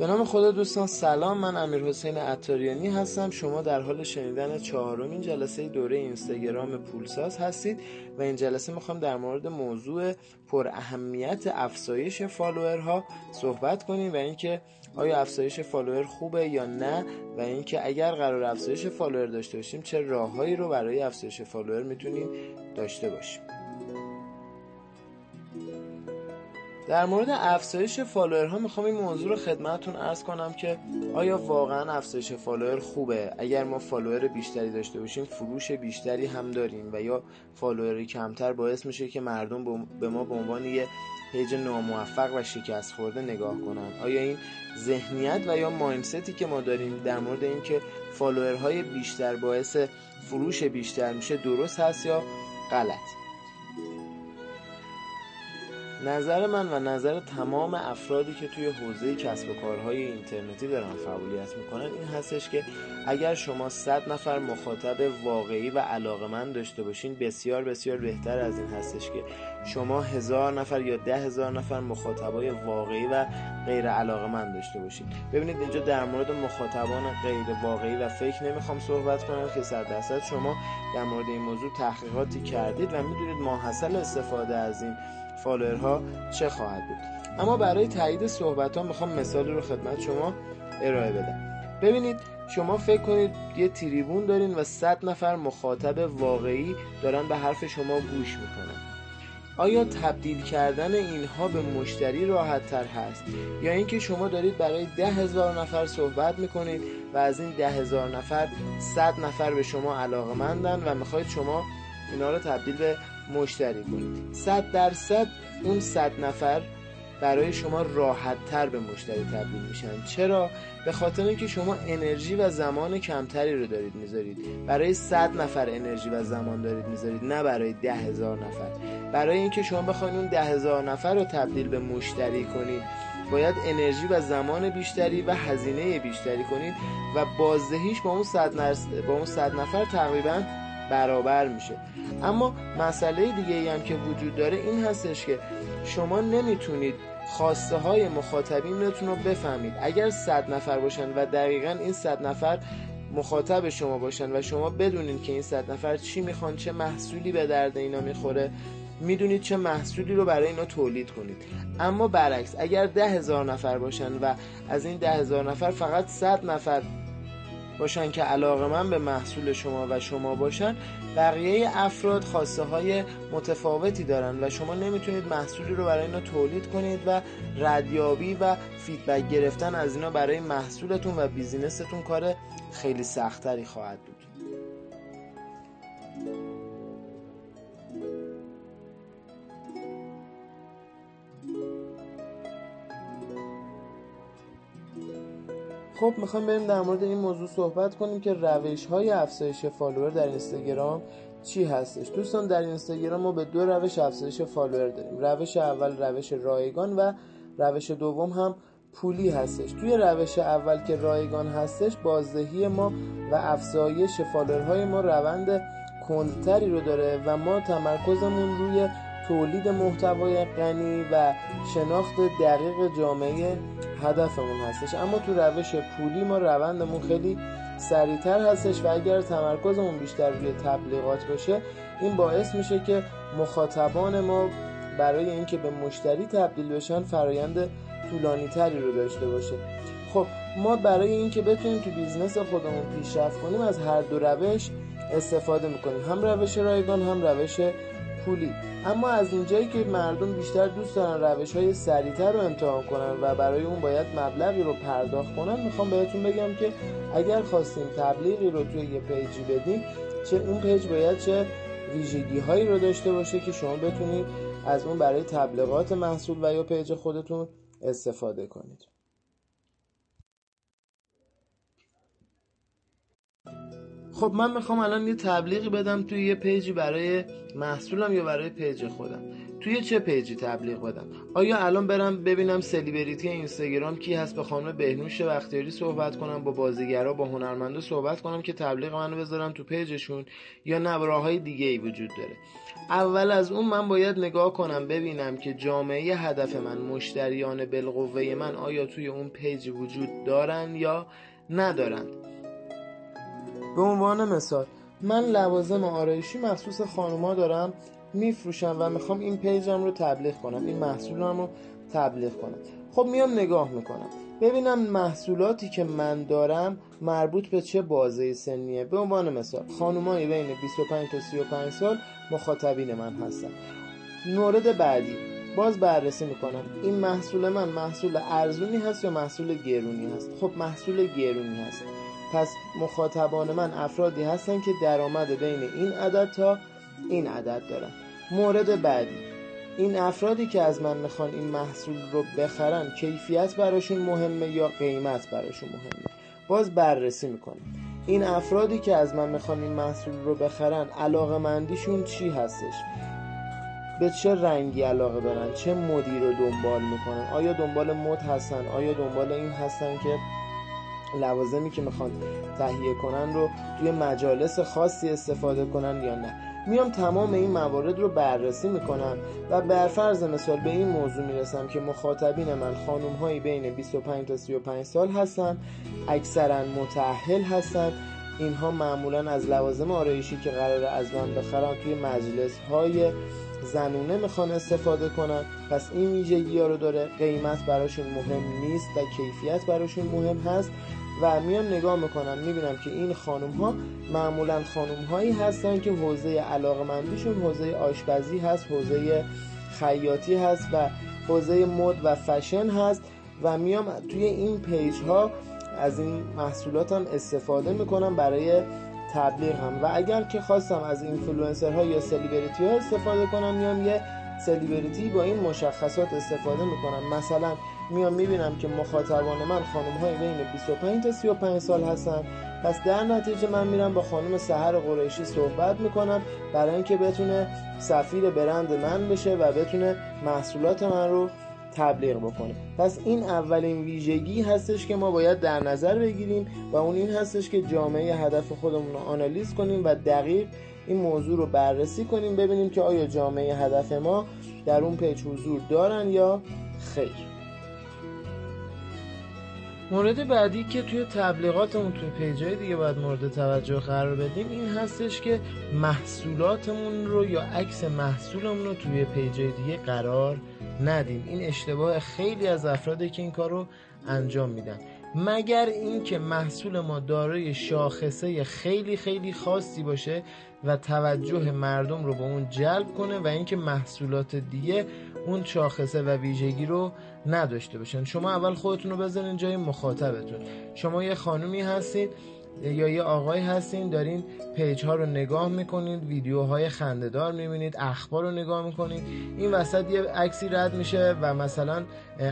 به نام خدا دوستان سلام. من امیر حسین عطاریانی هستم. شما در حال شنیدن چهارمین جلسه دوره اینستاگرام پولساز هستید و این جلسه می‌خوام در مورد موضوع پر اهمیت افزایش فالوورها صحبت کنیم و اینکه آیا افزایش فالوور خوبه یا نه و اینکه اگر قرار افزایش فالوور داشته باشیم چه راههایی رو برای افزایش فالوور می‌تونیم داشته باشیم. در مورد افزایش فالوورها می‌خوام این موضوع رو خدمتتون عرض کنم که آیا واقعا افزایش فالوور خوبه؟ اگر ما فالوور بیشتری داشته باشیم فروش بیشتری هم داریم و یا فالوور کمتر باعث میشه که مردم به ما به عنوان یه پیج ناموفق و شکست خورده نگاه کنن. آیا این ذهنیت و یا mindset ی که ما داریم در مورد اینکه فالوورهای بیشتر باعث فروش بیشتر میشه درست هست یا غلط؟ نظر من و نظر تمام افرادی که توی حوزه کسب و کارهای اینترنتی دارن فعالیت می‌کنن این هستش که اگر شما 100 نفر مخاطب واقعی و علاقمند داشته باشین بسیار بسیار بهتر از این هستش که شما هزار نفر یا ده هزار نفر مخاطبای واقعی و غیر علاقمند داشته باشین. ببینید اینجا در مورد مخاطبان غیر واقعی و فیک نمی‌خوام صحبت کنم که صد درصد شما در مورد این موضوع تحقیقاتی کردید و می‌دونید ماحصل استفاده از این فالوورها چه خواهد بود. اما برای تایید صحبت ها می‌خوام مثال رو خدمت شما ارائه بدم. ببینید شما فکر کنید یه تریبون دارین و 100 نفر مخاطب واقعی دارن به حرف شما گوش می‌کنن. آیا تبدیل کردن اینها به مشتری راحت تر هست؟ یا اینکه شما دارید برای ده هزار نفر صحبت می‌کنید و از این ده هزار نفر صد نفر به شما علاقمندن و می‌خواید شما اینا رو تبدیل به مشتری کنید. صد درصد اون صد نفر برای شما راحت تر به مشتری تبدیل میشن. چرا؟ به خاطر اینکه شما انرژی و زمان کمتری رو دارید می‌ذارید. برای صد نفر انرژی و زمان دارید می‌ذارید نه برای ده هزار نفر. برای اینکه شما بخواید اون ده هزار نفر رو تبدیل به مشتری کنید باید انرژی و زمان بیشتری و هزینه بیشتری کنید و بازدهیش با اون صد, با اون صد نفر تقریبا برابر میشه. اما مسئله دیگه هم که وجود داره این هستش که شما نمی‌تونید خواسته های مخاطبینتون رو بفهمید. اگر صد نفر باشن و دقیقا این صد نفر مخاطب شما باشن و شما بدونید که این صد نفر چی می‌خوان چه محصولی به درد اینا می‌خوره می‌دونید چه محصولی رو برای اینا تولید کنید. اما برعکس اگر ده هزار نفر باشن و از این ده هزار نفر فقط صد نفر باشن که علاقه من به محصول شما و شما باشن بقیه افراد خواسته های متفاوتی دارن و شما نمی‌تونید محصولی رو برای اینا تولید کنید و ردیابی و فیدبک گرفتن از اینا برای محصولتون و بیزینستون کار خیلی سختری خواهد بود. خب می‌خوام بریم در مورد این موضوع صحبت کنیم که روش های افزایش فالوور در اینستاگرام چی هستش. دوستان در اینستاگرام ما به دو روش افزایش فالوور داریم. روش اول روش رایگان و روش دوم هم پولی هستش. توی روش اول که رایگان هستش بازدهی ما و افزایش فالوورهای ما روند کندتری رو داره و ما تمرکزمون روی تولید محتوای غنی و شناخت دقیق جامعه هدفمون هستش. اما تو روش پولی ما روندمون خیلی سریعتر هستش و اگر تمرکزمون بیشتر روی تبلیغات باشه این باعث میشه که مخاطبان ما برای اینکه به مشتری تبدیل بشن فرایند طولانی تری رو داشته باشه. خب ما برای اینکه بتونیم تو business خودمون پیشرفت کنیم از هر دو روش استفاده می‌کنیم. هم روش رایگان هم روش پولی. اما از اینجایی که مردم بیشتر دوست دارن روش های سریعتر رو امتحان کنن و برای اون باید مبلغی رو پرداخت کنن می‌خوام بهتون بگم که اگر خواستیم تبلیغی رو توی یه پیجی بدیم چه اون پیج باید چه ویژگی هایی رو داشته باشه که شما بتونید از اون برای تبلیغات محصول و یا پیج خودتون استفاده کنید. خب من می‌خوام الان یه تبلیغی بدم توی یه پیجی برای محصولم یا برای پیج خودم؟ توی چه پیجی تبلیغ بدم؟ آیا الان برم ببینم سلیبریتی اینستاگرام کی هست به خانم بهنوش بختیاری صحبت کنم با بازیگرا با هنرمندا صحبت کنم که تبلیغ منو بذارم تو پیجشون؟ یا نه راه های دیگه ای وجود داره؟ اول از اون من باید نگاه کنم ببینم که جامعه هدف من مشتریان بالقوه من آیا توی اون پیج وجود دارن یا ندارن. به عنوان مثال من لوازم آرایشی مخصوص خانوما دارم میفروشم و می‌خوام این پیجم رو تبلیغ کنم این محصولم رو تبلیغ کنم. خب میام نگاه می‌کنم. ببینم محصولاتی که من دارم مربوط به چه بازه سنیه. به عنوان مثال خانومایی بین 25 تا 35 سال مخاطبین من هستن. مورد بعدی باز بررسی می‌کنم. این محصول من محصول ارزونی هست یا محصول گرونی هست؟ خب محصول گرونی هست. پس مخاطبان من افرادی هستن که درآمد بین این عدد تا این عدد دارن. مورد بعدی این افرادی که از من می‌خوان این محصول رو بخرن کیفیت براشون مهمه یا قیمت براشون مهمه؟ باز بررسی می‌کنم. این افرادی که از من می‌خوان این محصول رو بخرن علاقه مندیشون چی هستش؟ به چه رنگی علاقه دارن؟ چه مدی رو دنبال می‌کنن؟ آیا دنبال مد هستن؟ آیا دنبال این هستن که لوازمی که می‌خوان تهیه کنن رو توی مجالس خاصی استفاده کنن یا نه. میام تمام این موارد رو بررسی می‌کنم و بر فرض مثال به این موضوع می‌رسم که مخاطبین من خانوم هایی بین 25 تا 35 سال هستن اکثرا متأهل هستن. اینها معمولا از لوازم آرایشی که قرار از من بخرن توی مجلس های زنونه می‌خوان استفاده کنن. پس این ویژگی ها رو داره. قیمت براشون مهم نیست و کیفیت براشون مهم هست. و میام نگاه می‌کنم می‌بینم که این خانم ها معمولا خانم هایی هستن که حوزه علاقه مندیشون حوزه آشپزی هست حوزه خیاطی هست و حوزه مد و فشن هست و میام توی این پیج ها از این محصولات هم استفاده می‌کنم برای تبلیغ هم. و اگر که خواستم از اینفلوئنسر ها یا سلیبریتی ها استفاده کنم میام یه سلیبریتی با این مشخصات استفاده می‌کنم. مثلا میام می‌بینم که مخاطبان من خانم های بین 25 تا 35 سال هستن. پس در نتیجه من میرم با خانم سهر قریشی صحبت می‌کنم برای اینکه بتونه سفیر برند من بشه و بتونه محصولات من رو تبلیغ بکنه. پس این اولین ویژگی هستش که ما باید در نظر بگیریم و اون این هستش که جامعه هدف خودمون رو آنالیز کنیم و دقیق این موضوع رو بررسی کنیم ببینیم که آیا جامعه هدف ما در اون پیج حضور دارن یا خیر. مورد بعدی که توی تبلیغاتمون توی پیجای دیگه باید مورد توجه قرار بدیم این هستش که محصولاتمون رو یا عکس محصولمون رو توی پیجای دیگه قرار ندیم. این اشتباه خیلی از افرادی که این کار رو انجام میدن. مگر اینکه محصول ما دارای شاخصه خیلی خیلی خاصی باشه و توجه مردم رو به اون جلب کنه و اینکه محصولات دیگه اون شاخصه و ویژگی رو نداشته باشن. شما اول خودتون رو بزنین جای مخاطبتون. شما یه خانومی هستین یا یه آقایی هستین دارین پیج ها رو نگاه می‌کنید ویدیوهای خندهدار می‌بینید اخبار رو نگاه می‌کنید. این وسط یه عکسی رد میشه و مثلا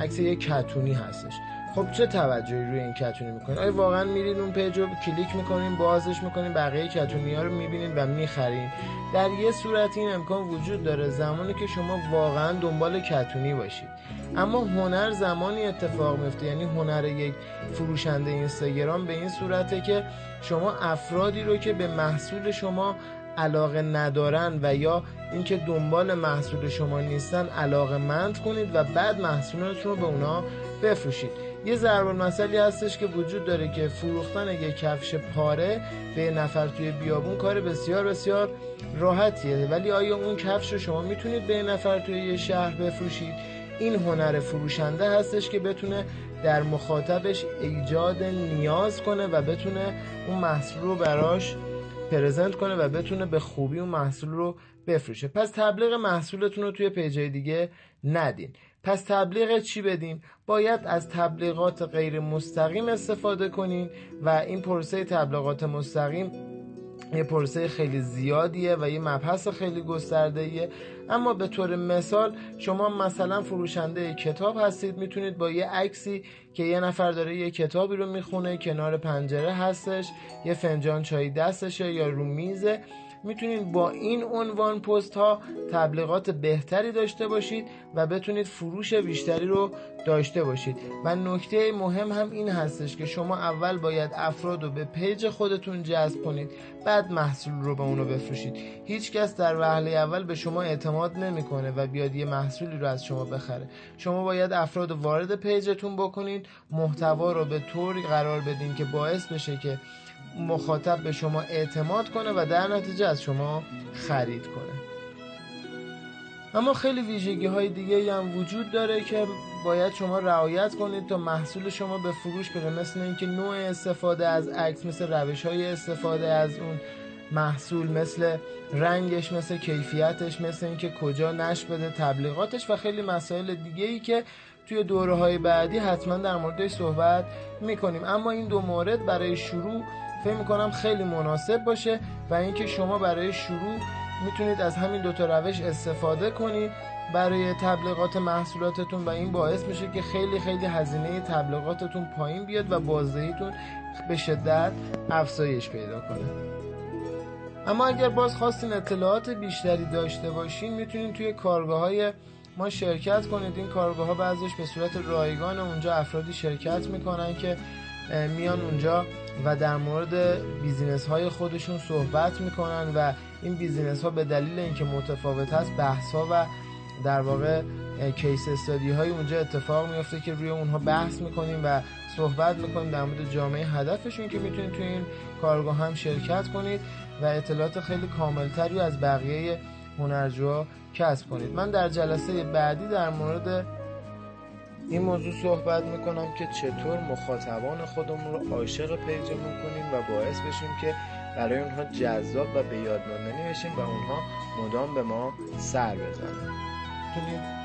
عکس یه کتونی هستش. خب چه توجهی روی این کتونی می‌کنین آیا واقعا میرین اون پیج رو کلیک می‌کنین بازش می‌کنین بقیه کتونی ها رو می‌بینین و می‌خرین؟ در یه صورت این امکان وجود داره زمانی که شما واقعا دنبال کتونی باشید. اما هنر زمانی اتفاق میفته یعنی هنر یک فروشنده اینستاگرام به این صورته که شما افرادی رو که به محصول شما علاقه ندارن و یا اینکه دنبال محصول شما نیستن علاقه مند کنید و بعد محصولاتون رو به اونا بفروشید. یه ضرب المثلی هستش که وجود داره که فروختن یک کفش پاره به نفر توی بیابون کار بسیار بسیار راحتیه. ولی آیا اون کفش رو شما می‌تونید به نفر توی یه شهر بفروشید؟ این هنر فروشنده هستش که بتونه در مخاطبش ایجاد نیاز کنه و بتونه اون محصول رو براش پرزنت کنه و بتونه به خوبی اون محصول رو بفروشه. پس تبلیغ محصولتون رو توی پیجای دیگه ندین. پس تبلیغ چی بدین؟ باید از تبلیغات غیر مستقیم استفاده کنین و این پروسه تبلیغات مستقیم یه پروسه خیلی زیادیه و یه مبحث خیلی گسترده اما به طور مثال شما مثلا فروشنده کتاب هستید می‌تونید با یه عکسی که یه نفر داره یه کتابی رو می‌خونه کنار پنجره هستش یه فنجان چای دستشه یا رو میزه. می‌تونید با این عنوان پست ها تبلیغات بهتری داشته باشید و بتونید فروش بیشتری رو داشته باشید. و نکته مهم هم این هستش که شما اول باید افراد رو به پیج خودتون جذب کنید بعد محصول رو به اونو بفروشید. هیچکس در وهله اول به شما اعتماد نمی‌کنه و بیاد یه محصولی رو از شما بخره. شما باید افراد وارد پیجتون بکنید. محتوا رو به طوری قرار بدین که باعث بشه که مخاطب به شما اعتماد کنه و در نتیجه از شما خرید کنه. اما خیلی ویژگی های دیگه هم وجود داره که باید شما رعایت کنید تا محصول شما به فروش بره. مثل اینکه نوع استفاده از عکس مثل روش های استفاده از اون محصول مثل رنگش مثل کیفیتش مثل اینکه کجا نش بده تبلیغاتش و خیلی مسائل دیگه ای که توی دوره های بعدی حتما در موردش صحبت می‌کنیم. اما این دو مورد برای شروع فکر می‌کنم خیلی مناسب باشه و اینکه شما برای شروع می‌تونید از همین دوتا روش استفاده کنید برای تبلیغات محصولاتتون و این باعث میشه که خیلی خیلی هزینه تبلیغاتتون پایین بیاد و بازدهیتون به شدت افزایش پیدا کنه. اما اگر باز خواستین اطلاعات بیشتری داشته باشین می‌تونید توی کارگاه های ما شرکت کنید. این کارگاه ها بعضیش به صورت رایگان اونجا افرادی شرکت می‌کنن که میان اونجا و در مورد business های خودشون صحبت می‌کنن و این business ها به دلیل اینکه متفاوت هست بحث ها و در واقع case study های اونجا اتفاق میفته که روی اونها بحث می‌کنیم و صحبت می‌کنیم در مورد جامعه هدفشون که می‌تونید توی این کارگاه هم شرکت کنید و اطلاعات خیلی کاملتری از بقیه هنرجوها کسب کنید. من در جلسه بعدی در مورد این موضوع صحبت می‌کنم که چطور مخاطبان خودمون رو عاشق پیجمون کنیم و باعث بشیم که برای اونها جذاب و به یاد بشیم و اونها مدام به ما سر بزنن.